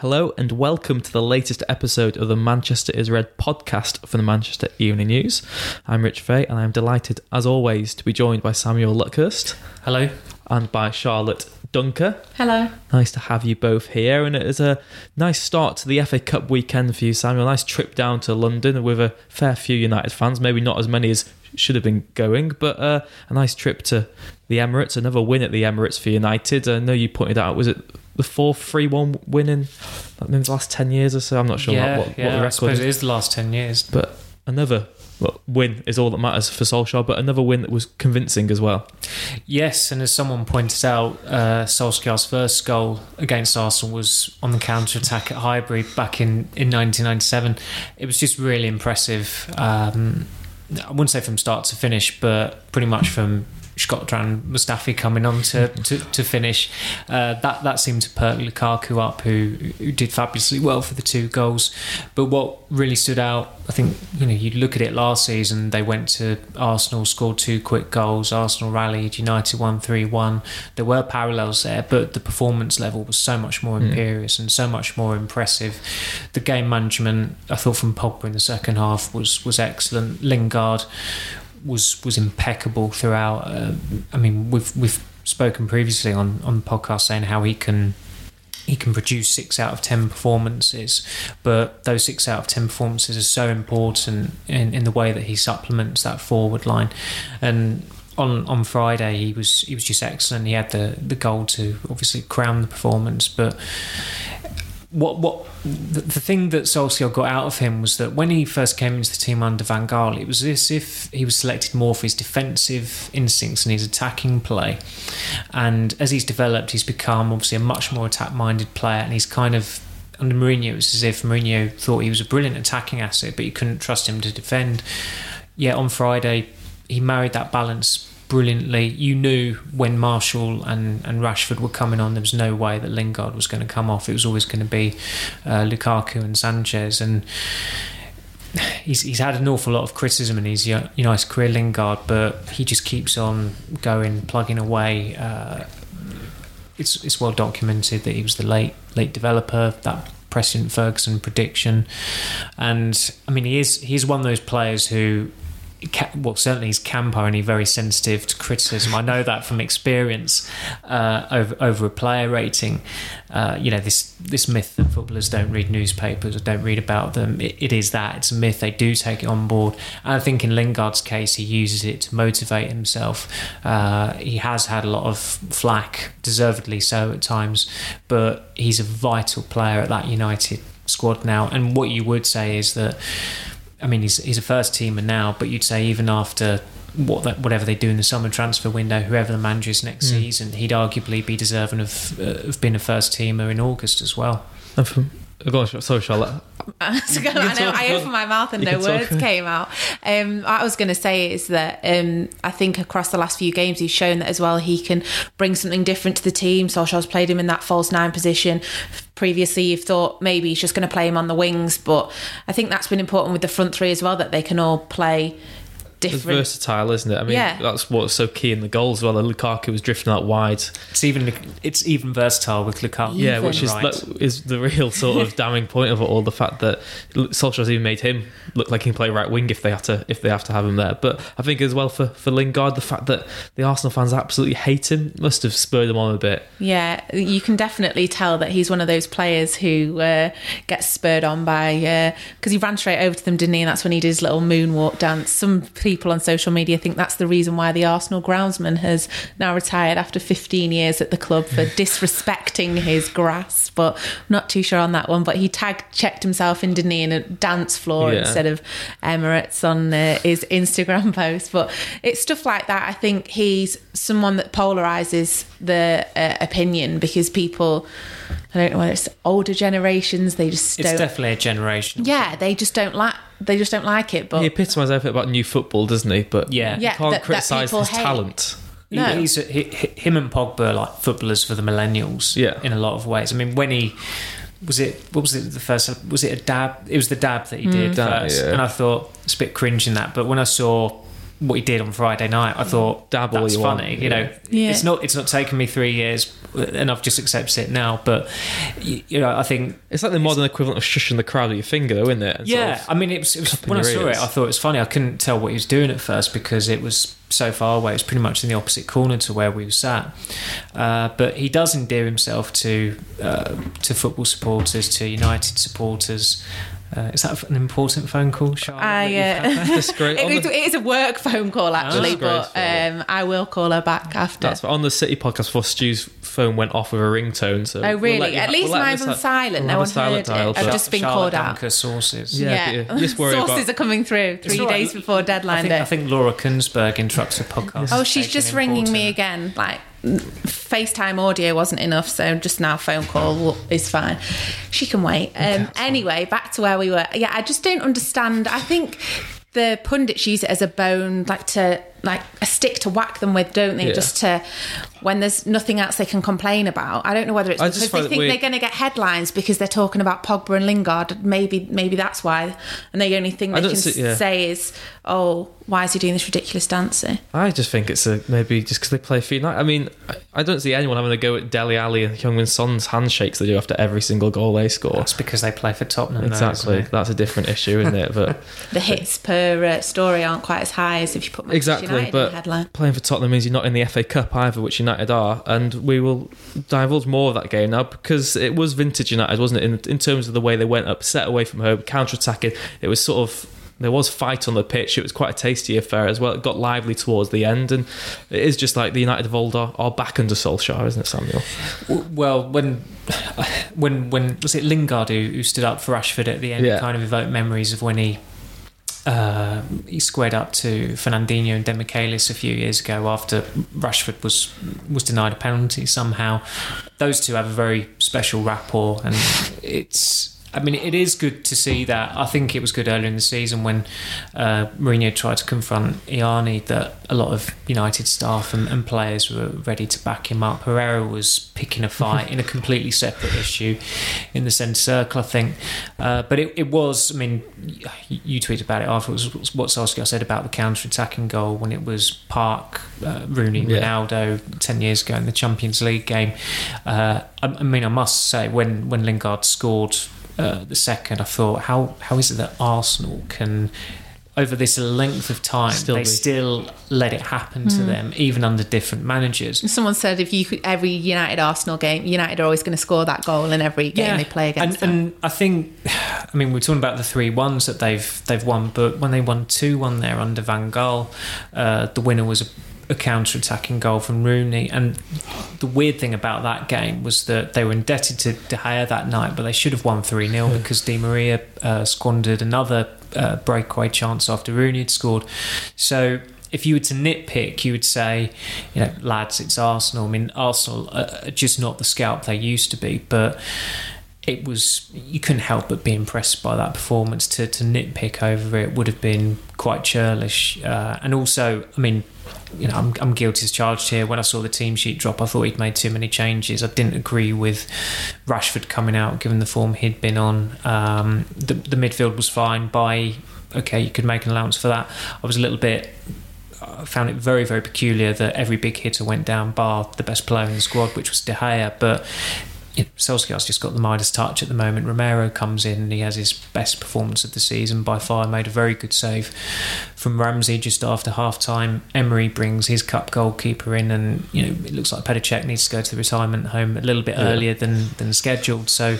Hello and welcome to the latest episode of the Manchester is Red podcast for the Manchester Evening News. I'm Rich Fay and I'm delighted, as always, to be joined by Samuel Luckhurst Hello. and by Charlotte Duncker. Hello. Nice to have you both here, and it is a nice start to the FA Cup weekend for you, Samuel. Nice trip down to London with a fair few United fans, maybe not as many as should have been going, but uh, a nice trip to the Emirates. Another win at the Emirates for United. I know you pointed out, was it the fourth 3 1 win in maybe the last 10 years or so? I'm not sure yeah, what, what, yeah, what the I record suppose is. it is the last 10 years. But another well, win is all that matters for Solskjaer, but another win that was convincing as well. Yes, and as someone pointed out, uh, Solskjaer's first goal against Arsenal was on the counter attack at Highbury back in, in 1997. It was just really impressive. Um, I wouldn't say from start to finish, but pretty much from Shkodran Mustafi coming on to, to, to finish. Uh, that that seemed to perk Lukaku up, who who did fabulously well for the two goals. But what really stood out, I think, you know, you look at it last season, they went to Arsenal, scored two quick goals, Arsenal rallied, United won 3 1. There were parallels there, but the performance level was so much more imperious and so much more impressive. The game management, I thought, from Pogba in the second half was, was excellent. Lingard was was impeccable throughout. Uh, I mean, we've we've spoken previously on on the podcast saying how he can he can produce six out of ten performances, but those six out of ten performances are so important in, in the way that he supplements that forward line. And on on Friday he was he was just excellent. He had the the goal to obviously crown the performance, but what what the, the thing that Solskjaer got out of him was that when he first came into the team under Van Gaal, it was as if he was selected more for his defensive instincts and his attacking play. And as he's developed, he's become obviously a much more attack-minded player, and he's kind of under Mourinho, it was as if Mourinho thought he was a brilliant attacking asset, but you couldn't trust him to defend. Yet on Friday, he married that balance brilliantly. You knew when Martial and, and Rashford were coming on, there was no way that Lingard was going to come off. It was always going to be uh, Lukaku and Sanchez. And he's, he's had an awful lot of criticism in his United career, Lingard, but he just keeps on going, plugging away. Uh, it's it's well documented that he was the late late developer that President Ferguson prediction, and I mean he is he's one of those players who well, certainly he's camp only very sensitive to criticism. I know that from experience uh, over over a player rating. Uh, you know this this myth that footballers don't read newspapers or don't read about them. It, it is that it's a myth. They do take it on board, and I think in Lingard's case, he uses it to motivate himself. Uh, he has had a lot of flack, deservedly so at times, but he's a vital player at that United squad now. And what you would say is that. I mean, he's he's a first teamer now, but you'd say even after what that, whatever they do in the summer transfer window, whoever the manager is next Mm. season, he'd arguably be deserving of uh, of being a first teamer in August as well. And from, oh, go on, sorry, Charlotte. So go- I know I opened my mouth and no can talk. words came out. Um, what I was going to say is that um, I think across the last few games he's shown that as well he can bring something different to the team. Solskjaer's played him in that false nine position. Previously, you've thought maybe he's just going to play him on the wings, but I think that's been important with the front three as well that they can all play It's versatile, isn't it? I mean, Yeah. that's what's so key in the goals as well. Lukaku was drifting out wide. It's even it's even versatile with Lukaku. Yeah, which is Right. that is the real sort of damning point of it all. The fact that Solskjaer's even made him look like he can play right wing if they have to if they have to have him there. But I think as well for for Lingard, the fact that the Arsenal fans absolutely hate him must have spurred him on a bit. Yeah, you can definitely tell that he's one of those players who uh, gets spurred on by because he ran straight over to them, didn't he? And that's when he did his little moonwalk dance. Some people on social media think that's the reason why the Arsenal groundsman has now retired after 15 years at the club for disrespecting his grass. But I'm not too sure on that one. But he tag checked himself in, didn't he, in a dance floor Yeah. instead of Emirates on uh, his Instagram post. But it's stuff like that. I think he's someone that polarizes the uh, opinion because people I don't know whether it's older generations. They just It's don't. definitely a generation. yeah, they just don't like. They just don't like it. But He epitomises everything about new football, doesn't he? But Yeah. you Yeah, can't that- that criticise people his hate. talent. He- No. He's he, he- him and Pogba are like footballers for the millennials. Yeah. in a lot of ways. I mean, when he was it, what was it? The first was it a dab? It was the dab that he mm. did Dab, first, yeah. and I thought it's a bit cringe in that. But when I saw what he did on Friday night, I thought Dab all that's you funny. want, You know, Yeah. it's not it's not taken me three years, and I've just accepted it now. But you, you know, I think It's like the modern equivalent of shushing the crowd with your finger, though, isn't it? And sort yeah, of- I mean, it was, it was when I saw ears. it, I thought it was funny. I couldn't tell what he was doing at first because it was so far away. It was pretty much in the opposite corner to where we were sat. Uh, but he does endear himself to uh, to football supporters, to United supporters. Uh, is that an important phone call, Charlotte? I, that uh, great. It, the- it is a work phone call actually, That's but um, I will call her back after. That's on the City podcast before Stu's phone went off with a ringtone. So Oh we'll really? At ha- least we'll let mine's on ha- silent. we'll no have a one silent heard dial, it. I've but- just been Charlotte called out. Duncker sources. Yeah, Yeah, but just worry sources about- are coming through three all right. days before deadline I think, day. I think Laura Kuenssberg interrupts the podcast. oh, she's just ringing me again. Like FaceTime audio wasn't enough, so just now phone call is fine. She can wait. Um, anyway, back to where we were. Yeah, I just don't understand. I think the pundits use it as a bone, like to like a stick to whack them with, don't they? Yeah. Just to when there's nothing else they can complain about. I don't know whether it's I because they think weird- they're going to get headlines because they're talking about Pogba and Lingard. Maybe maybe that's why. And the only thing they can see- yeah. say is, "Oh, why is he doing this ridiculous dancing?" I just think it's a maybe just because they play for United. I mean, I, I don't see anyone having a go at Dele Alli and Heung-Min Son's handshakes they do after every single goal they score. That's because they play for Tottenham. Exactly, isn't that's a different issue, isn't it? But The hits per uh, story aren't quite as high as if you put Manchester exactly, United but headline. playing for Tottenham means you're not in the FA Cup either, which United are, and we will divulge more of that game now because it was vintage United, wasn't it? In, in terms of the way they went up, set away from home, counter attacking. It was sort of there was fight on the pitch. It was quite a tasty affair as well. It got lively towards the end, and it is just like the United of old are, are back under Solskjaer, isn't it, Samuel? Well, when when when was it Lingard who, who stood up for Rashford at the end? Yeah. Kind of evoked memories of when he uh, he squared up to Fernandinho and Demichelis a few years ago after Rashford was was denied a penalty somehow. Those two have a very special rapport, and it's. I mean, it is good to see that. I think it was good earlier in the season when uh, Mourinho tried to confront Ianni that a lot of United staff and, and players were ready to back him up. Herrera was picking a fight in a completely separate issue in the centre circle, I think. Uh, but it, it was, I mean, you you tweeted about it afterwards, what Solskjaer said about the counter attacking goal when it was Park, uh, Rooney, Yeah. Ronaldo 10 years ago in the Champions League game. Uh, I, I mean, I must say, when, when Lingard scored uh, the second, I thought, how how is it that Arsenal can, over this length of time, Still they be- still let it happen to them, even under different managers? Someone said if you could, every United Arsenal game, United are always going to score that goal in every game they play against and, them. and I think, I mean, we're talking about the three ones that they've they've won, but when they won two one there under Van Gaal, uh, the winner was a, a counter-attacking goal from Rooney. And the weird thing about that game was that they were indebted to De Gea that night, but they should have won three 0 because Di Maria uh, squandered another uh, breakaway chance after Rooney had scored. So if you were to nitpick, you would say, you know, lads, it's Arsenal. I mean, Arsenal are are just not the scalp they used to be, but it was you couldn't help but be impressed by that performance. To to nitpick over it would have been quite churlish, uh, and also, I mean. You know, I'm, I'm guilty as charged here. When I saw the team sheet drop, I thought he'd made too many changes. I didn't agree with Rashford coming out, given the form he'd been on. Um, the, the midfield was fine. By okay, you could make an allowance for that. I was a little bit I found it very, very peculiar that every big hitter went down, bar the best player in the squad, which was De Gea. But you know, Solskjaer's just got the Midas touch at the moment. Romero comes in and he has his best performance of the season by far. Made a very good save from Ramsey just after half time. Emery brings his cup goalkeeper in, and you know it looks like Petr Cech needs to go to the retirement home a little bit Yeah. earlier than than scheduled. So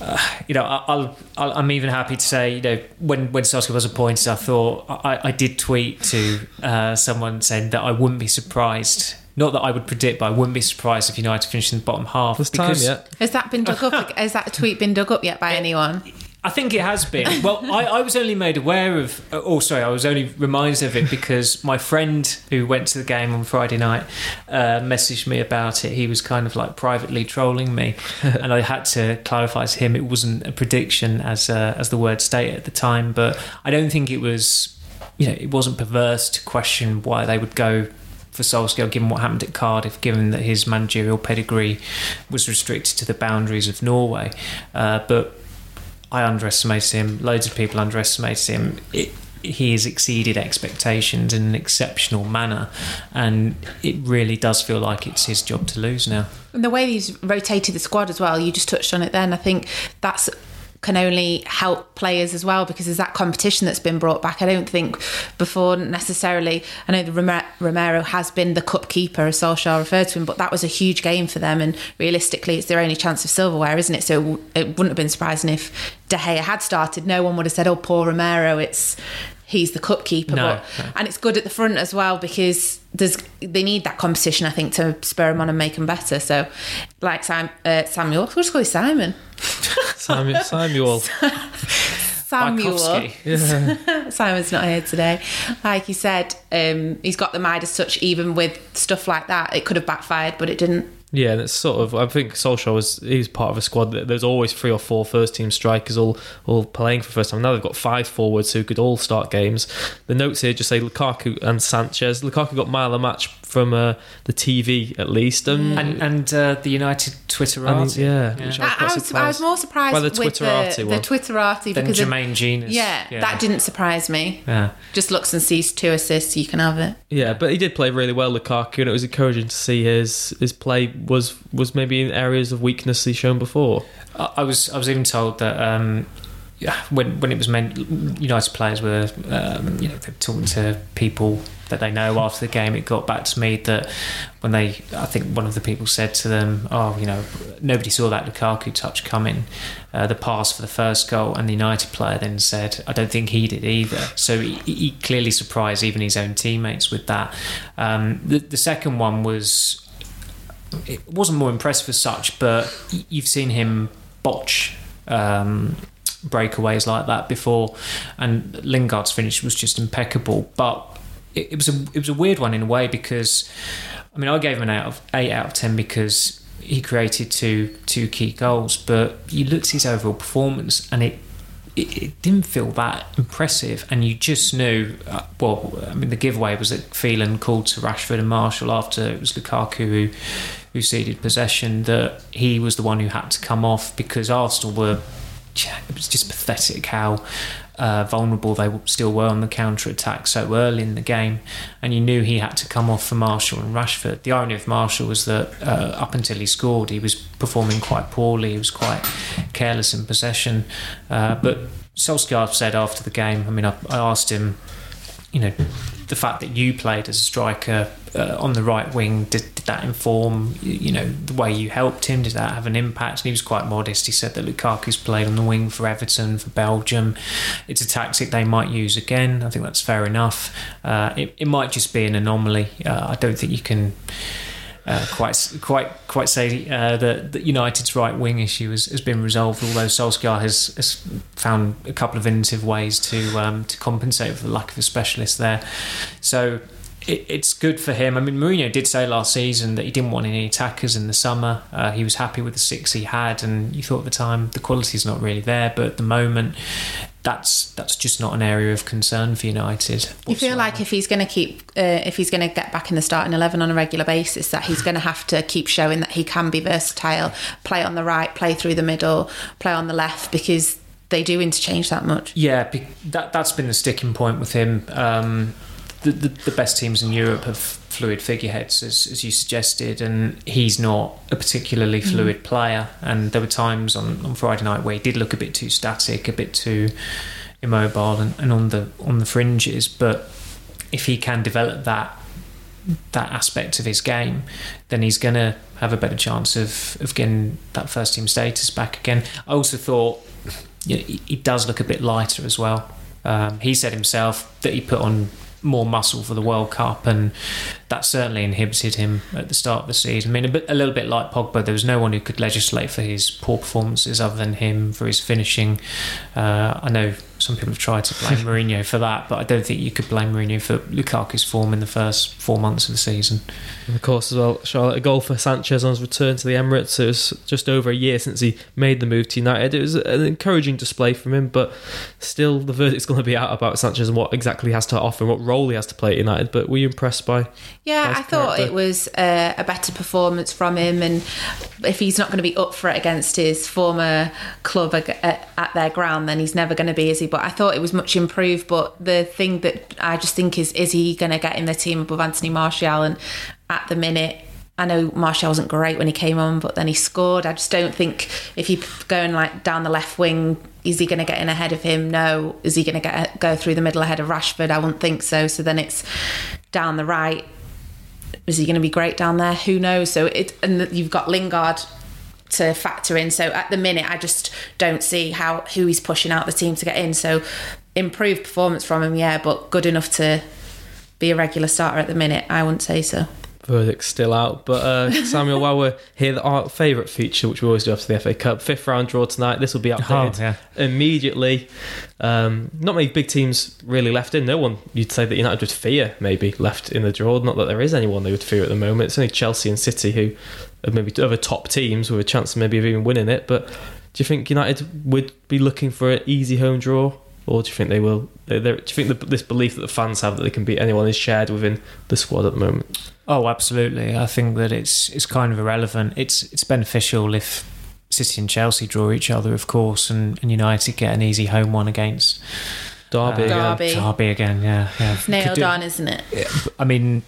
uh, you know, I- I'll, I'll, I'm even happy to say, you know, when when Solskjaer was appointed, I thought I, I did tweet to uh, someone saying that I wouldn't be surprised. Not that I would predict, but I wouldn't be surprised if United finished in the bottom half. There's time yet. Has that been dug up? Has that tweet been dug up yet by anyone? I think it has been. Well, I, I was only made aware of. Oh, sorry, I was only reminded of it because my friend who went to the game on Friday night uh, messaged me about it. He was kind of like privately trolling me, and I had to clarify to him it wasn't a prediction as uh, as the word stated at the time. But I don't think it was. You know, it wasn't perverse to question why they would go for Solskjaer, given what happened at Cardiff, given that his managerial pedigree was restricted to the boundaries of Norway. Uh, but I underestimated him. Loads of people underestimated him. It, he has exceeded expectations in an exceptional manner, and it really does feel like it's his job to lose now. And the way he's rotated the squad as well, you just touched on it then. I think that's can only help players as well because there's that competition that's been brought back. I don't think before necessarily. I know the Romero has been the cup keeper, as Solskjaer referred to him, but that was a huge game for them. And realistically, it's their only chance of silverware, isn't it? So it wouldn't have been surprising if De Gea had started. No one would have said, "Oh, poor Romero." It's he's the cup keeper. No, but, no. And it's good at the front as well because there's they need that competition, I think, to spur him on and make him better. So, like Sam, uh, Samuel, we'll just call him Simon. Samuel. Samuel. Samuel. Yeah. Simon's not here today. Like he said, um, he's got the Midas touch. Even with stuff like that, it could have backfired, but it didn't. Yeah, and it's sort of. I think Solskjaer was he's part of a squad. that There's always three or four first team strikers all all playing for first time. Now they've got five forwards who could all start games. The notes here just say Lukaku and Sanchez. Lukaku got mile a match from uh, the TV at least, um, and and uh, the United Twitterati. yeah, yeah. I, I, was, I, was, more surprised by the Twitterati the, the Twitterati because Jermaine Jenas. Yeah, yeah, that didn't surprise me. Yeah, just looks and sees two assists, you can have it. Yeah, but he did play really well, Lukaku, and it was encouraging to see his his play was was maybe in areas of weakness he's shown before. I, I was I was even told that. Um, when when it was meant, United players were um, you know talking to people that they know after the game. It got back to me that when they, I think one of the people said to them, "Oh, you know, nobody saw that Lukaku touch coming, uh, the pass for the first goal," and the United player then said, "I don't think he did either." So he, he clearly surprised even his own teammates with that. Um, the, the second one was. It wasn't more impressive as such, but you've seen him botch um, breakaways like that before, and Lingard's finish was just impeccable. But it, it, was a it was a weird one in a way because, I mean, I gave him an out of eight out of ten because he created two two key goals, but you looked at his overall performance and it. It, it didn't feel that impressive, and you just knew. Uh, well, I mean, the giveaway was that Phelan called to Rashford and Martial after it was Lukaku who who ceded possession that he was the one who had to come off because Arsenal were it was just pathetic how uh, vulnerable they still were on the counter attack so early in the game, and you knew he had to come off for Martial and Rashford. The irony of Martial was that uh, up until he scored, he was performing quite poorly. He was quite careless in possession. Uh, but Solskjaer said after the game, I mean, I, I asked him, you know, the fact that you played as a striker uh, on the right wing did, did, that inform you know the way you helped him? Did that have an impact? And he was quite modest. He said that Lukaku's played on the wing for Everton for Belgium. It's a tactic they might use again. I think that's fair enough. Uh, it, it, might just be an anomaly. Uh, I don't think you can uh, quite quite quite say uh, that, that United's right wing issue has, has been resolved. Although Solskjaer has, has found a couple of innovative ways to um, to compensate for the lack of a specialist there. So it, it's good for him. I mean, Mourinho did say last season that he didn't want any attackers in the summer. Uh, he was happy with the six he had, and you thought at the time the quality's not really there. But at the moment, that's that's just not an area of concern for United. Whatsoever. You feel like if he's going to keep, uh, if he's going to get back in the starting eleven on a regular basis, that he's going to have to keep showing that he can be versatile, play on the right, play through the middle, play on the left, because they do interchange that much. Yeah, that that's been the sticking point with him. Um, the, the, the, best teams in Europe have fluid figureheads, as, as you suggested, and he's not a particularly mm. fluid mm. player. And there were times on, on Friday night where he did look a bit too static, a bit too immobile, and, and on the on the fringes. But if he can develop that that aspect of his game, then he's going to have a better chance of, of getting that first team status back again. I also thought you know, he, he does look a bit lighter as well. Um, he said himself that he put on more muscle for the World Cup, and that certainly inhibited him at the start of the season. I mean, a, bit, a little bit like Pogba, there was no one who could legislate for his poor performances other than him for his finishing. Uh, I know some people have tried to blame Mourinho for that, but I don't think you could blame Mourinho for Lukaku's form in the first four months of the season. And of course, as well, Charlotte, a goal for Sanchez on his return to the Emirates. It was just over a year since he made the move to United. It was an encouraging display from him, but still, the verdict's going to be out about Sanchez and what exactly he has to offer and what role he has to play at United. But were you impressed by? Yeah, I thought character? it was uh, a better performance from him, and if he's not going to be up for it against his former club at, at their ground, then he's never going to be, is he? But I thought it was much improved. But the thing that I just think is, is he going to get in the team above Anthony Martial? And at the minute, I know Martial wasn't great when he came on, but then he scored. I just don't think if you going like down the left wing, is he going to get in ahead of him? No. Is he going to get go through the middle ahead of Rashford? I wouldn't think so. So then it's down the right is he going to be great down there? Who knows? So it and you've got Lingard to factor in. So at the minute, I just don't see how who he's pushing out the team to get in. So improved performance from him, yeah, but good enough to be a regular starter at the minute. I wouldn't say so. Verdict's still out. But uh, Samuel, while we're here, our favourite feature, which we always do after the FA Cup, fifth round draw tonight. This will be updated Oh, yeah. immediately. Um, not many big teams really left in. No one you'd say that United would fear maybe left in the draw. Not that there is anyone they would fear at the moment. It's only Chelsea and City who are maybe other top teams with a chance maybe of even winning it. But do you think United would be looking for an easy home draw? Or do you think they will? do you think the, this belief that the fans have that they can beat anyone is shared within the squad at the moment? Oh, absolutely. I think that it's it's kind of irrelevant. It's it's beneficial if City and Chelsea draw each other, of course, and, and United get an easy home one against Derby, uh, again. Derby. Derby again. Yeah, yeah. It's nailed do- on, isn't it? I mean,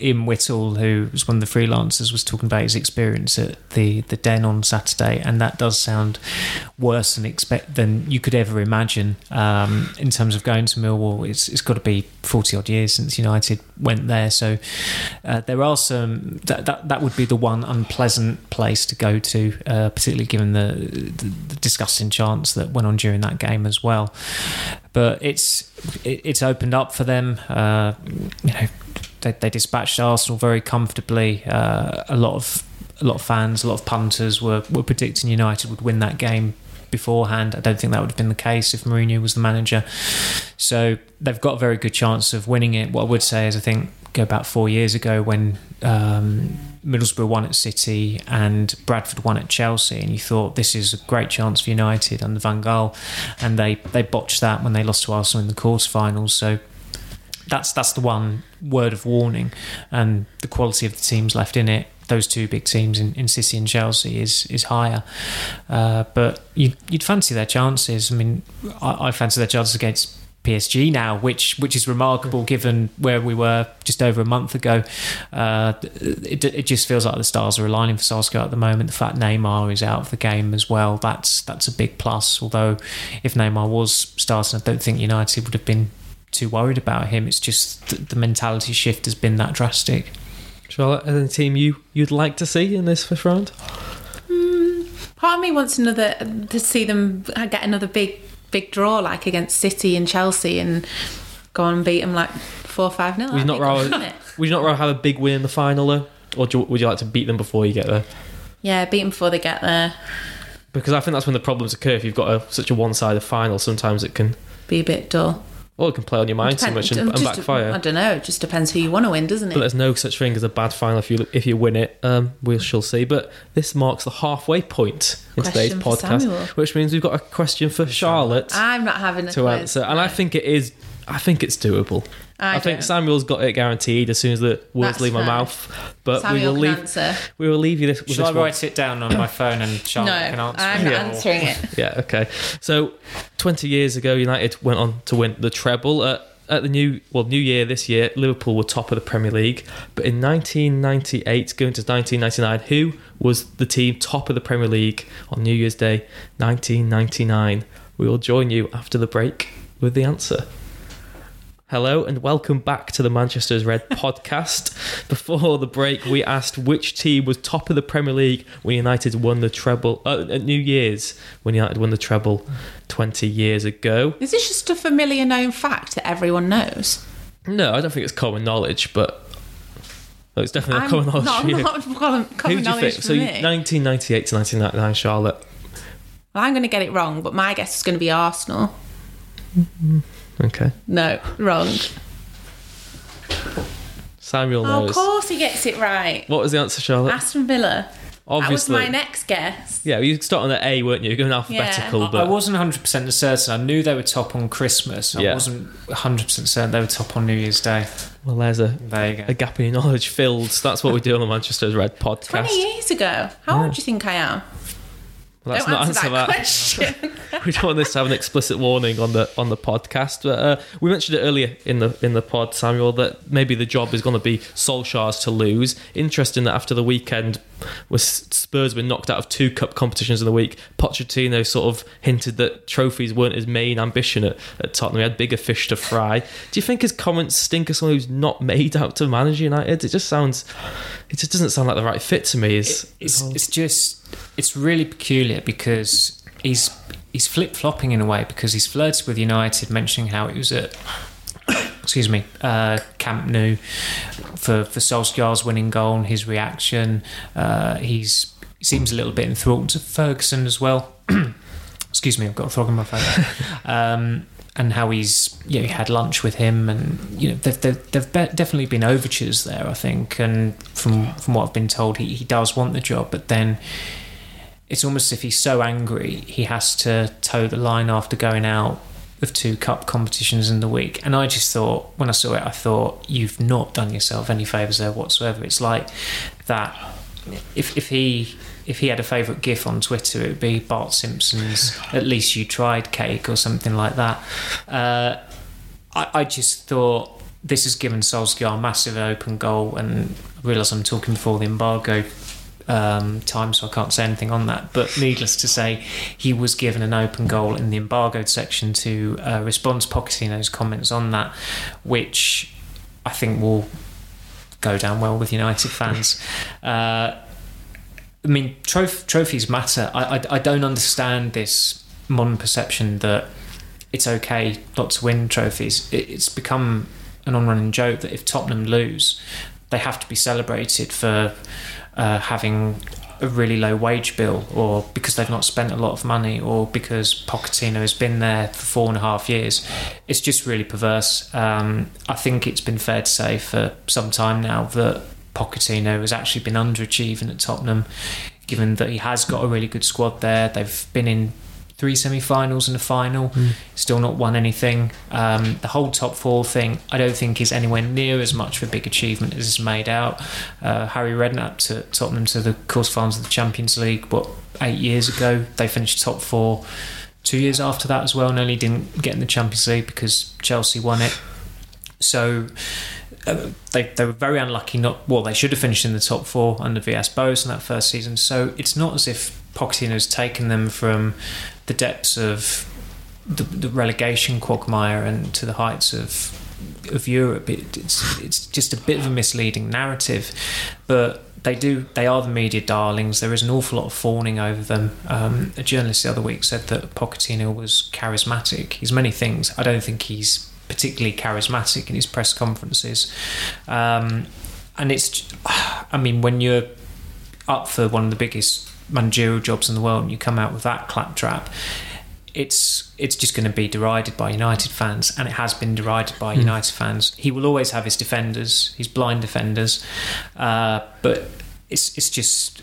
Ian Whittle, who was one of the freelancers, was talking about his experience at the, the Den on Saturday, and that does sound worse than expect than you could ever imagine. Um, in terms of going to Millwall, it's it's got to be forty odd years since United went there, so uh, there are some that, that that would be the one unpleasant place to go to, uh, particularly given the, the, the disgusting chance that went on during that game as well. But it's it, it's opened up for them. Uh, you know, they, they dispatched Arsenal very comfortably. Uh, a lot of a lot of fans, a lot of punters were were predicting United would win that game beforehand. I don't think that would have been the case if Mourinho was the manager. So they've got a very good chance of winning it. What I would say is, I think go back four years ago when um, Middlesbrough won at City and Bradford won at Chelsea, and you thought this is a great chance for United under Van Gaal, and they they botched that when they lost to Arsenal in the quarterfinals. So that's that's the one word of warning, and the quality of the teams left in it. Those two big teams in, in City and Chelsea is is higher, uh, but you'd, you'd fancy their chances. I mean, I, I fancy their chances against PSG now, which which is remarkable given where we were just over a month ago. Uh, it, it just feels like the stars are aligning for Solskjaer at the moment. The fact Neymar is out of the game as well, that's that's a big plus. Although if Neymar was starting, I don't think United would have been too worried about him. It's just th- the mentality shift has been that drastic. Charlotte, any team you you'd like to see in this fifth round? Mm, part of me wants another to see them get another big big draw like against City and Chelsea and go on and beat them like four five nil. Would you not rather would you not rather have a big win in the final though, or do you, would you like to beat them before you get there? Yeah, beat them before they get there. Because I think that's when the problems occur. If you've got a, such a one-sided final, sometimes it can, Be a bit dull. Or it can play on your mind too Depend- much and, and backfire. I don't know. It just depends who you want to win, doesn't it? But there's no such thing as a bad final if you if you win it. Um, we shall see. But this marks the halfway point in today's Question for podcast, Samuel. which means we've got a question for Charlotte I'm not having a to clue. answer, and I think it is. I think it's doable. I I, think. Samuel's got it guaranteed as soon as the words That's leave my fair. mouth. But Samuel we will can leave. answer. We will leave you this. With Shall I this one. write it down on my phone and No, Charlotte can answer? I'm it? not Yeah. answering it. Yeah, okay. So, 20 years ago, United went on to win the treble. At, at the new well, New Year this year, Liverpool were top of the Premier League. But in 1998, going to 1999, who was the team top of the Premier League on New Year's Day, 1999? We will join you after the break with the answer. Hello and welcome back to the Manchester's Red podcast. Before the break, we asked which team was top of the Premier League when United won the treble uh, at New Year's when United won the treble 20 years ago. Is this just a familiar known fact that everyone knows? No, I don't think it's common knowledge, but oh, it's definitely I'm common knowledge not, for you. not common, Who do you knowledge think? So me. 1998 to 1999, Charlotte. Well, I'm going to get it wrong, but my guess is going to be Arsenal. Okay. No, wrong. Samuel Oh, of course he gets it right. what was the answer, Charlotte? Aston Villa. Obviously. That was my next guess. Yeah, you start on the A, weren't you? You're going alphabetical, I, I but wasn't 100% certain. I knew they were top on Christmas. I Yeah. wasn't 100% certain they were top on New Year's Day. well, there's a, There you go. a gap in your knowledge filled. That's what we do on the Manchester's Red podcast. 20 years ago. How old do you think I am? Well, let's not answer answer that, that. question. we don't want this to have an explicit warning on the on the podcast. But uh, we mentioned it earlier in the in the pod, Samuel, that maybe the job is going to be Solskjaer's to lose. Interesting that after the weekend, was Spurs been knocked out of two cup competitions in the week. Pochettino sort of hinted that trophies weren't his main ambition at, at Tottenham. He had bigger fish to fry. Do you think his comments stink as someone who's not made out to manage United? It just sounds, it just doesn't sound like the right fit to me. Is It's, it's just it's really peculiar because he's he's flip flopping in a way because he's flirted with United, mentioning how it was at excuse me uh, Camp Nou for for Solskjaer's winning goal and his reaction. Uh, he's he seems a little bit enthralled to Ferguson as well. excuse me, I've got a frog in my throat. um, and how he's you know, had lunch with him, and you know they've, they've, be- definitely been overtures there, I think. And from from what I've been told, he, he does want the job, but then it's almost as if he's so angry he has to toe the line after going out of two cup competitions in the week. And I just thought, when I saw it, I thought you've not done yourself any favors there whatsoever. It's like that. If if he if he had a favourite GIF on Twitter, it would be Bart Simpson's "At least you tried" cake or something like that. Uh, I, I just thought this has given Solskjaer a massive open goal, and I realise I'm talking before the embargo um, time, so I can't say anything on that. But needless to say, he was given an open goal in the embargoed section to uh, respond to Pochettino's comments on that, which I think will go down well with United fans. Uh, I mean, troph- trophies matter. I, I, I don't understand this modern perception that it's okay not to win trophies. It, it's become an on-running joke that if Tottenham lose, they have to be celebrated for uh, having a really low wage bill, or because they've not spent a lot of money, or because Pochettino has been there for four and a half years. It's just really perverse. Um, I think it's been fair to say for some time now that Pochettino has actually been underachieving at Tottenham, given that he has got a really good squad there. They've been in three semi-finals and a final, still not won anything. Um, the whole top four thing, I don't think is anywhere near as much of a big achievement as is made out. Uh, Harry Redknapp to Tottenham to the quarterfinals of the Champions League, what eight years ago they finished top four. Two years after that as well, and only didn't get in the Champions League because Chelsea won it. So they, they were very unlucky. Not well, they should have finished in the top four under Villas-Boas in that first season. So it's not as if Pochettino has taken them from the depths of the, the relegation quagmire and to the heights of of Europe. It, it's it's just a bit of a misleading narrative, but. They do. They are the media darlings. There is an awful lot of fawning over them. Um, a journalist the other week said that Pochettino was charismatic. He's many things. I don't think he's particularly charismatic in his press conferences. Um, and it's, I mean, when you're up for one of the biggest managerial jobs in the world and you come out with that claptrap, it's it's just going to be derided by United fans, and it has been derided by United fans. He will always have his defenders, his blind defenders, uh, but it's it's just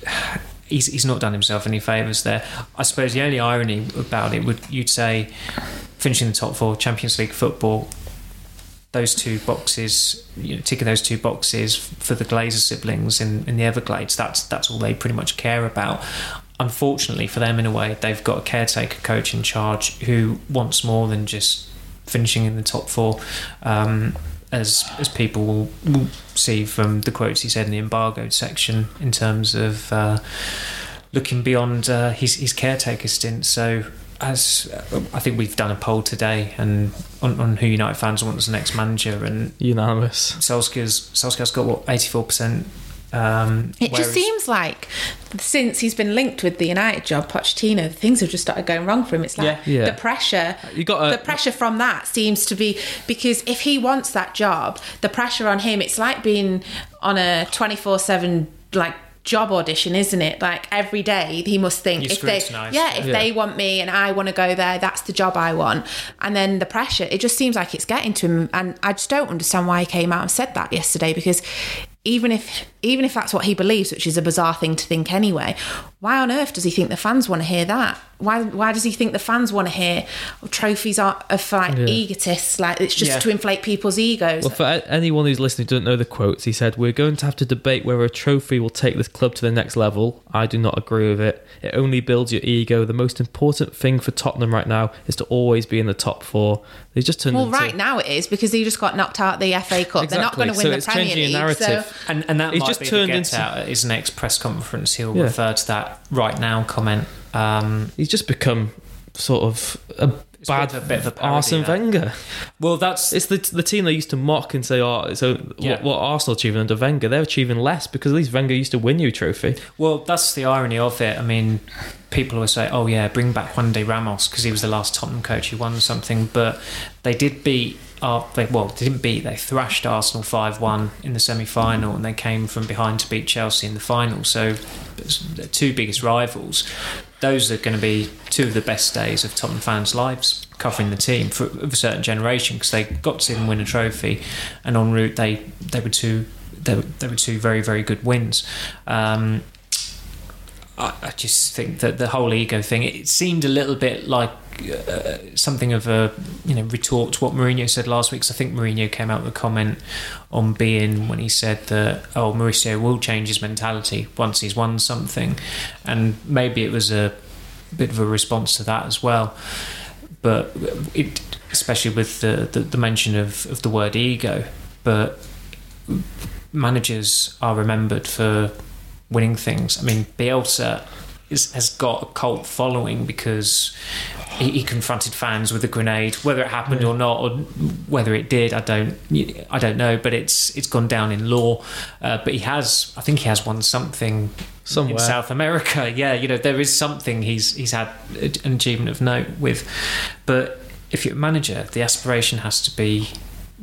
he's he's not done himself any favors there. I suppose the only irony about it would you'd say finishing the top four Champions League football those two boxes, you know, ticking those two boxes for the Glazer siblings in, in the Everglades. That's that's all they pretty much care about. Unfortunately for them, in a way, they've got a caretaker coach in charge who wants more than just finishing in the top four. Um, as as people will, will see from the quotes he said in the embargoed section, in terms of uh, looking beyond uh, his his caretaker stint. So as uh, I think we've done a poll today and on, on who United fans want as the next manager, and Unanimous. Solskjaer's Solskjaer's got what eighty four percent. Um, It just seems like since he's been linked with the United job, Pochettino, things have just started going wrong for him. It's like Yeah. Yeah. the pressure. You got the pressure from that seems to be because if he wants that job, the pressure on him, it's like being on a twenty four seven like job audition, isn't it? Like every day he must think You're if they scrutinised. yeah if Yeah. they want me and I want to go there, that's the job I want. And then the pressure, it just seems like it's getting to him, and I just don't understand why he came out and said that yesterday because even if even if that's what he believes, which is a bizarre thing to think anyway, why on earth does he think the fans want to hear that? Why why does he think the fans want to hear oh, trophies are, are for like egotists? Like it's just Yeah. to inflate people's egos. Well, for anyone who's listening who doesn't know the quotes, he said, We're going to have to debate whether a trophy will take this club to the next level. I do not agree with it. It only builds your ego. The most important thing for Tottenham right now is to always be in the top four. They just turned well, into. right now it is because he just got knocked out the FA Cup. They're not going to win So the it's Premier changing League. your narrative. So And, and that He's might be turned into- out at his next press conference. He'll Yeah. refer to that right now comment. Um, He's just become sort of a bad a bit of a parody, Arsene that. Wenger. well, that's It's the the team they used to mock and say, "Oh, so Yeah. what, what Arsenal achieving under Wenger? They're achieving less because at least Wenger used to win you a trophy." well, that's the irony of it. I mean, people always say, "Oh yeah, bring back Juande Ramos because he was the last Tottenham coach who won something," but they did beat. They, well, they didn't beat. They thrashed Arsenal five one in the semi final, and they came from behind to beat Chelsea in the final. So, the two biggest rivals. Those are going to be two of the best days of Tottenham fans' lives covering the team for of a certain generation because they got to see them win a trophy, and en route they they were two they were, they were two very very good wins. Um, I, I just think that the whole ego thing it seemed a little bit like uh, something of a you know retort to what Mourinho said last week. 'cause I think Mourinho came out with a comment on being when he said that oh Mauricio will change his mentality once he's won something, and maybe it was a bit of a response to that as well. But it, especially with the, the, the mention of, of the word ego, but managers are remembered for winning things. I mean, Bielsa is, has got a cult following because he, he confronted fans with a grenade. Whether it happened or not, or whether it did, I don't, I don't know. But it's it's gone down in law. Uh, but he has, I think he has won something Somewhere. in South America. Yeah, you know, there is something he's he's had an achievement of note with. But if you're a manager, the aspiration has to be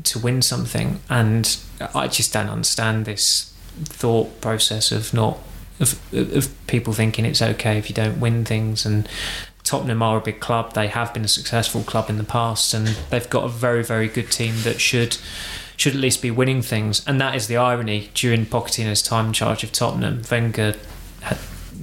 to win something, and I just don't understand this thought process of not of, of people thinking it's okay if you don't win things and. Tottenham are a big club. They have been a successful club in the past, and they've got a very, very good team that should should at least be winning things. And that is the irony. During Pochettino's time in charge of Tottenham, Wenger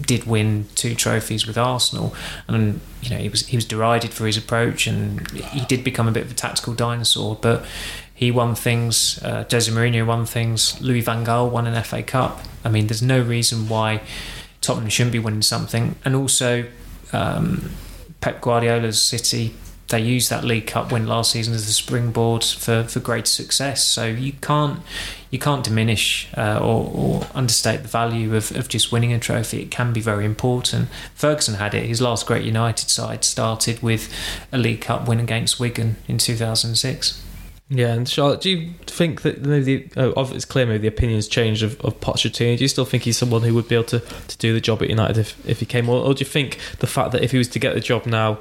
did win two trophies with Arsenal, and you know he was he was derided for his approach, and he did become a bit of a tactical dinosaur. But he won things. Uh, Jose Mourinho won things. Louis Van Gaal won an FA Cup. I mean, there's no reason why Tottenham shouldn't be winning something. And also, um, Pep Guardiola's City they used that League Cup win last season as a springboard for, for great success. So you can't you can't diminish uh, or, or understate the value of, of just winning a trophy. It can be very important. Ferguson had it. His last great United side started with a League Cup win against Wigan in 2006. Yeah, and Charlotte, do you think that maybe the, oh, it's clear maybe the opinions changed of, of Pochettino? Do you still think he's someone who would be able to, to do the job at United if, if he came, or, or do you think the fact that if he was to get the job now,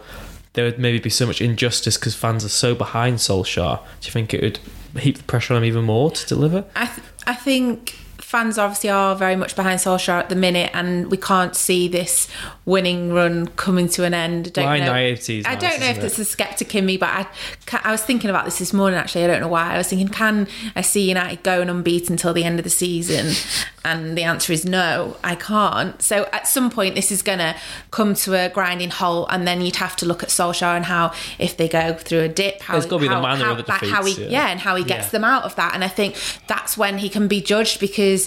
there would maybe be so much injustice because fans are so behind Solskjaer? Do you think it would heap the pressure on him even more to deliver? I, th- I think fans obviously are very much behind Solskjaer at the minute, and we can't see this winning run coming to an end. I don't Blind know. naivety I nice, don't know if it's a skeptic in me, but I, I was thinking about this this morning. Actually, I don't know why. I was thinking, can I see United going unbeaten until the end of the season? And the answer is no, I can't. So at some point, this is going to come to a grinding halt, and then you'd have to look at Solskjaer and how if they go through a dip, how It's gotta be the how, manner how, of the like, how he yeah. yeah. and how he gets Yeah. them out of that. And I think that's when he can be judged because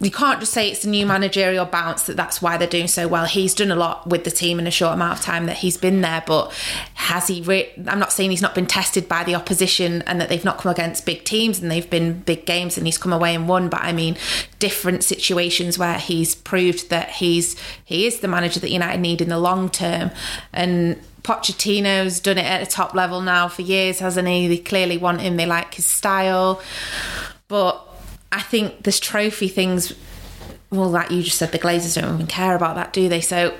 you can't just say it's a new managerial bounce that that's why they're doing so well. He's done a lot with the team in a short amount of time that he's been there, but has he? Re- I'm not saying he's not been tested by the opposition and that they've not come against big teams and they've been big games and he's come away and won. But I mean, different situations where he's proved that he's he is the manager that United need in the long term and. Pochettino's done it at a top level now for years, hasn't he? They clearly want him. They like his style, but I think this trophy things, well, like you just said, the Glazers don't even care about that, do they? So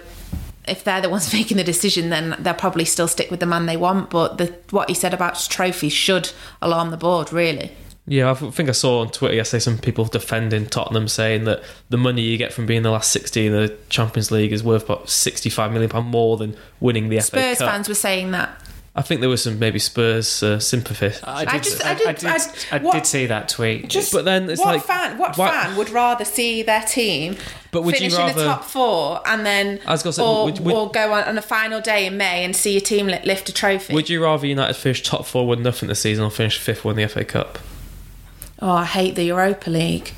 if they're the ones making the decision, then they'll probably still stick with the man they want. But the, what he said about trophies should alarm the board, really. Yeah, I think I saw on Twitter yesterday some people defending Tottenham saying that the money you get from being the last 16 in the Champions League is worth about 65 million pound more than winning the Spurs FA Cup. fans were saying that. I think there was some maybe Spurs uh, sympathy. I I did, just- I, I did- I did, I- I what- did see that tweet. Just But then it's what like, fan? What why- fan would rather see their team But would you finish in the top four and then, I was gonna say, or, would- would- or go on, on a final day in May and see your team lift a trophy? Would you rather United finish top four with nothing this season or finish fifth win the FA Cup? Oh, I hate the Europa League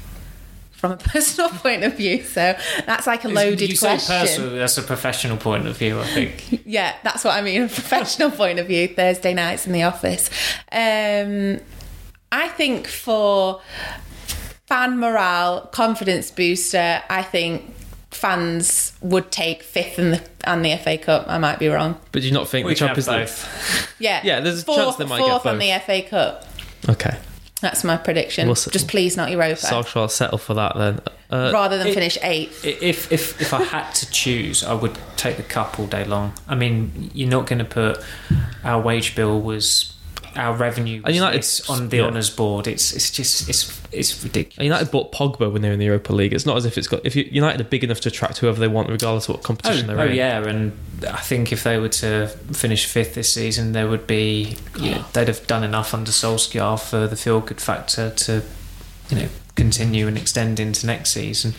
from a personal point of view. So that's like a loaded you say question. personal, that's a professional point of view, I think. Yeah, that's what I mean. A professional point of view. Thursday nights in the office. Um, I think for fan morale, confidence booster. I think fans would take fifth in the and the FA Cup. I might be wrong. But do you not think We the can have Champions League? both. Yeah, Yeah, there's a fourth, chance they might get fourth on the FA Cup. Okay, That's my prediction. We'll see. Just please not Europa. Solskjaer will settle for that then. Uh, rather than It- finish eighth. If if if I had to choose, I would take the cup all day long. I mean, you're not going to put our wage bill was our revenue And United- this on the yeah. honours board. It's it's just it's it's ridiculous. United bought Pogba when they were in the Europa League. It's not as if it's got. If you, United are big enough to attract whoever they want, regardless of what Oh, competition they're oh in. yeah, and I think if they were to finish fifth this season, there would be you know, they'd have done enough under Solskjaer for the feel good factor to you know continue and extend into next season.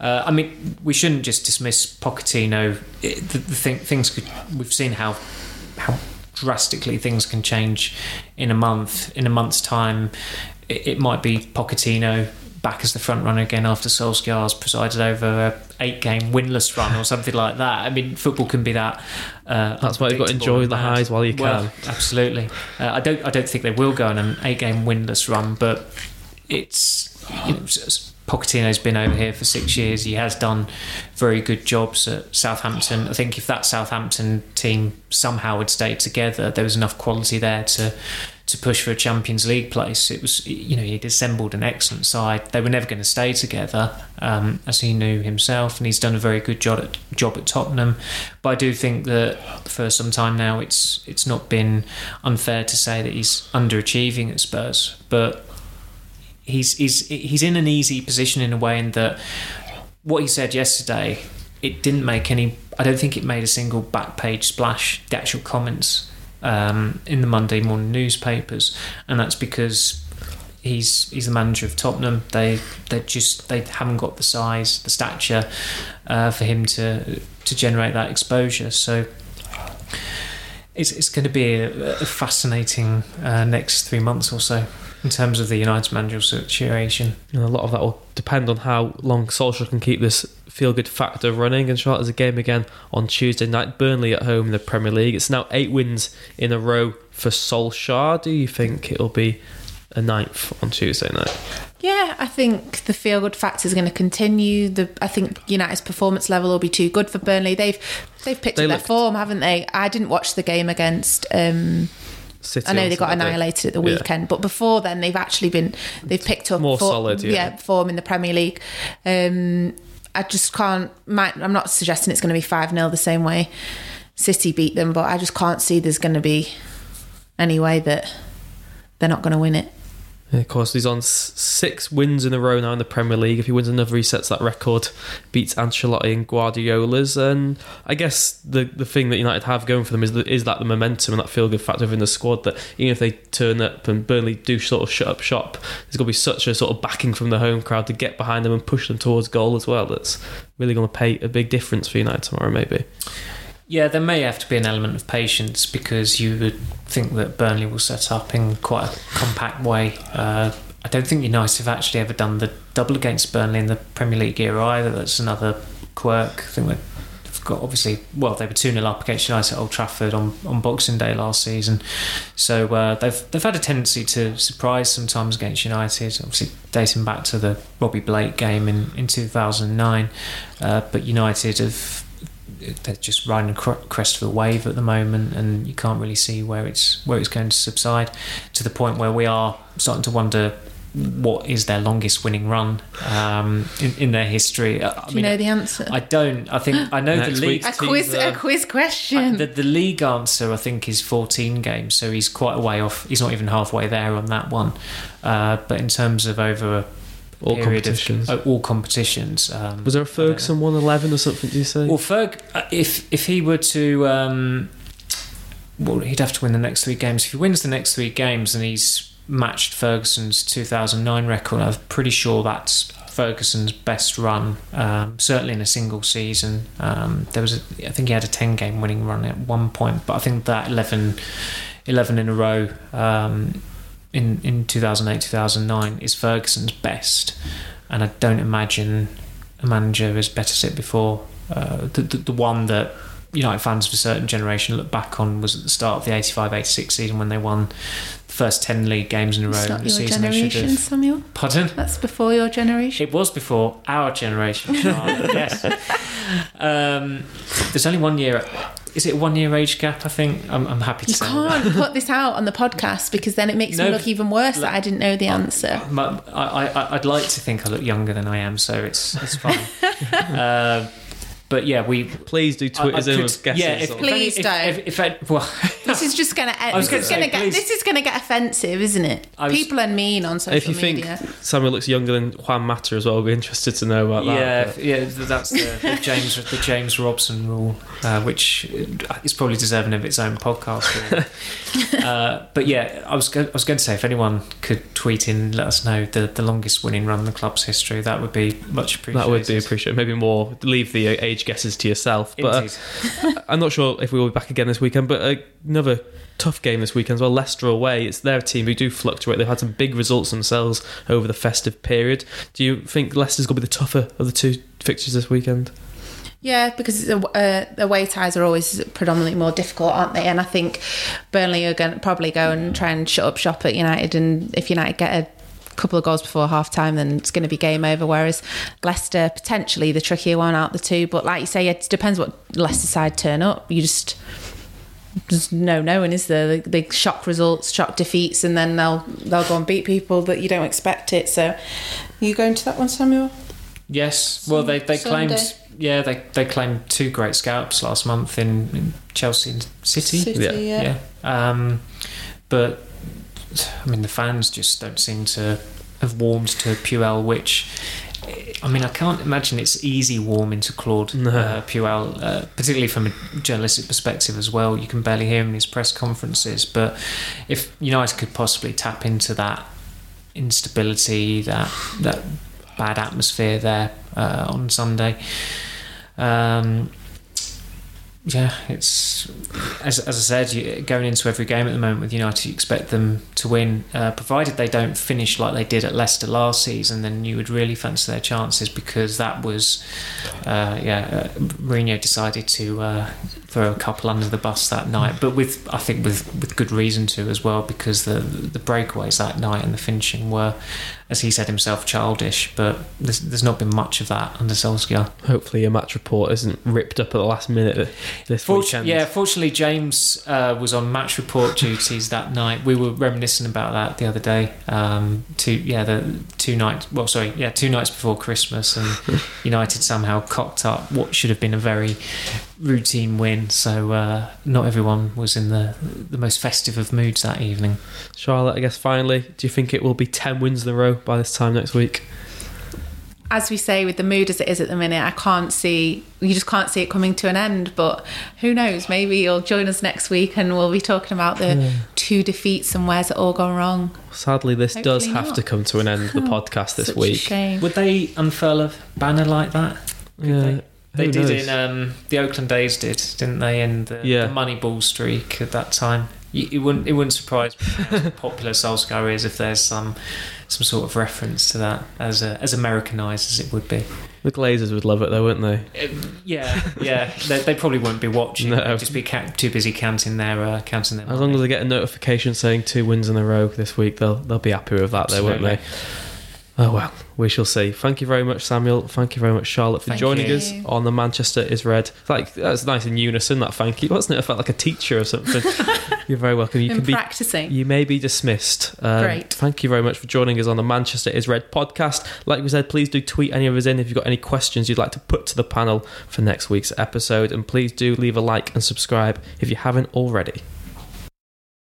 Uh, I mean, we shouldn't just dismiss Pochettino. It, the, the thing, things could, we've seen how how drastically things can change in a month. In a month's time, it, it might be Pochettino back as the front runner again after Solskjaer's presided over a eight game winless run or something like that. I mean, football can be that. Uh, That's why you've got to enjoy the highs while you Well, can. absolutely. Uh, I don't. I don't think they will go on an eight game winless run, but it's you know, Pochettino's been over here for six years. He has done very good jobs at Southampton. I think if that Southampton team somehow had stayed together, there was enough quality there to to push for a Champions League place. It was you know he'd assembled an excellent side. They were never going to stay together, um, as he knew himself, and he's done a very good job at job at Tottenham. But I do think that for some time now, it's it's not been unfair to say that he's underachieving at Spurs, but he's he's he's in an easy position in a way in that what he said yesterday it didn't make any I don't think it made a single back page splash the actual comments um, in the Monday morning newspapers. And that's because he's he's the manager of Tottenham. They they just they haven't got the size the stature uh, for him to to generate that exposure. So it's, it's going to be a, a fascinating uh, next three months or so in terms of the United managerial situation. And a lot of that will depend on how long Solskjaer can keep this feel good factor running. And Charlotte, there's a game again on Tuesday night. Burnley at home in the Premier League. It's now eight wins in a row for Solskjaer. Do you think it'll be a ninth on Tuesday night? Yeah, I think the feel good factor is going to continue. The I think United's performance level will be too good for Burnley. They've they've picked They up their form, haven't they? I didn't watch the game against. Um, City I know they got annihilated at the Yeah. weekend, but before then they've actually been they've picked up More for- solid, yeah. form in the Premier League. Um, I just can't. Might, I'm not suggesting it's going to be five 0 the same way City beat them, but I just can't see there's going to be any way that they're not going to win it. Of course, he's on six wins in a row now in the Premier League. If he wins another, he sets that record, beats Ancelotti and Guardiola's. And I guess the the thing that United have going for them is the, is that the momentum and that feel good factor within the squad. That even if they turn up and Burnley do sort of shut up shop, there's going to be such a sort of backing from the home crowd to get behind them and push them towards goal as well. That's really going to pay a big difference for United tomorrow, maybe. Yeah, there may have to be an element of patience because you would think that Burnley will set up in quite a compact way. Uh, I don't think United have actually ever done the double against Burnley in the Premier League era either. That's another quirk. I think they've got obviously well they were two 0 up against United at Old Trafford on, on Boxing Day last season, so uh, they've they've had a tendency to surprise sometimes against United. Obviously dating back to the Robbie Blake game in in two thousand nine, uh, but United have they're just riding a crest of a wave at the moment, and you can't really see where it's where it's going to subside to the point where we are starting to wonder what is their longest winning run um, in, in, their history. I Do you know the answer? I don't. I think I know the league. A quiz, a quiz question. The, the, league answer, I think, is 14 games, so he's quite a way off. He's not even halfway there on that one. Uh, but in terms of over a all competitions. Of, uh, all competitions. Um, Was there a Ferguson one eleven or something? Do you say? Well, Ferg, uh, if if he were to, um, well, he'd have to win the next three games. If he wins the next three games, and he's matched Ferguson's 2009 record. I'm pretty sure that's Ferguson's best run, um, certainly in a single season. Um, there was, a, I think he had a 10 game winning run at one point, but I think that 11, 11 in a row um, in in 2008 2009 is Ferguson's best, and I don't imagine a manager has better sit before. Uh, the, the, the one that United fans of a certain generation look back on was at the start of the 85-86 season when they won the first 10 league games in a row. It's not your generation, Samuel. Pardon? That's before your generation. It was before our generation, yes. Um, there's only one year. Is it one year age gap? I think I'm, I'm happy to you can't that. put this out on the podcast because then it makes no, me look even worse that I didn't know the answer. I, I, I'd like to think I look younger than I am, so it's it's fine. uh, but yeah, we please do Twitter us in with guesses. Yeah, if, please if, don't. If, if, I, well, this is just gonna. This is gonna, get, this is gonna get offensive, isn't it? Was, People are mean on social media. If you media. think Samuel looks younger than Juan Mata as well, we're interested to know about that. Yeah, yeah, that's the, the James the James Robson rule, uh, which is probably deserving of its own podcast. uh, but yeah, I was go- I was going to say if anyone could tweet in, let us know the, the longest winning run in the club's history. That would be much appreciated. That would be appreciated. Maybe more. Leave the age guesses to yourself. But uh, I'm not sure if we will be back again this weekend. But another tough game this weekend as well. Leicester away. It's their team who do fluctuate. They've had some big results themselves over the festive period. Do you think Leicester's going to be the tougher of the two fixtures this weekend? Yeah, because uh, away ties are always predominantly more difficult, aren't they? And I think Burnley are going to probably go and try and shut up shop at United. And if United get a couple of goals before half time, then it's going to be game over. Whereas Leicester, potentially the trickier one out the two. But like you say, it depends what Leicester side turn up. You just. There's no knowing, is there? They shock results, shock defeats, and then they'll they'll go and beat people that you don't expect it. So, are you going to that one, Samuel? Yes. Well, they they Sunday. claimed yeah they they claimed two great scalps last month in, in Chelsea and City. City yeah. yeah. yeah. Um, but I mean, the fans just don't seem to have warmed to Puel, which I mean, I can't imagine it's easy warming to Claude no. uh, Puel, uh, particularly from a journalistic perspective as well. You can barely hear him in his press conferences. But if United could possibly tap into that instability, that that bad atmosphere there uh, on Sunday. Um, yeah, it's as, as I said, going into every game at the moment with United, you expect them to win, uh, provided they don't finish like they did at Leicester last season. Then you would really fancy their chances because that was, uh, yeah, uh, Mourinho decided to uh, throw a couple under the bus that night, but with I think with with good reason to as well because the the breakaways that night and the finishing were as he said himself, childish. But there's, there's not been much of that under Solskjaer. Hopefully, a match report isn't ripped up at the last minute this weekend. Yeah, fortunately, James uh, was on match report duties that night. We were reminiscing about that the other day. Um, two, yeah, the two nights. Well, sorry, yeah, two nights before Christmas, and United somehow cocked up what should have been a very routine win. So uh, not everyone was in the the most festive of moods that evening. Charlotte, I guess finally, do you think it will be ten wins in a row by this time next week? As we say, with the mood as it is at the minute, I can't see you just can't see it coming to an end. But who knows? Maybe you'll join us next week and we'll be talking about the yeah. two defeats and where's it all gone wrong. Sadly, this Hopefully does have not. to come to an end. The podcast this week. Would they unfurl a banner like that? Could yeah. They? They Who did knows? in um, the Oakland A's did, didn't they? In the, yeah. the Moneyball streak at that time. you, it wouldn't it wouldn't surprise me how popular Solskjaer is if there's some some sort of reference to that as a, as Americanized as it would be. The Glazers would love it though, wouldn't they? Yeah, yeah. they, they probably won't be watching. No. They'd just be ca- too busy counting their uh, counting their. As long as they get a notification saying two wins in a row this week, they'll they'll be happy with that, though, won't they? Oh well, we shall see. Thank you very much, Samuel. Thank you very much, Charlotte, for Thank joining you. us on the Manchester is Red. Like that's nice in unison. That thank you, wasn't it? I felt like a teacher or something. You're very welcome. You can be practicing. You may be dismissed. Um, Great. Thank you very much for joining us on the Manchester is Red podcast. Like we said, please do tweet any of us in if you've got any questions you'd like to put to the panel for next week's episode. And please do leave a like and subscribe if you haven't already.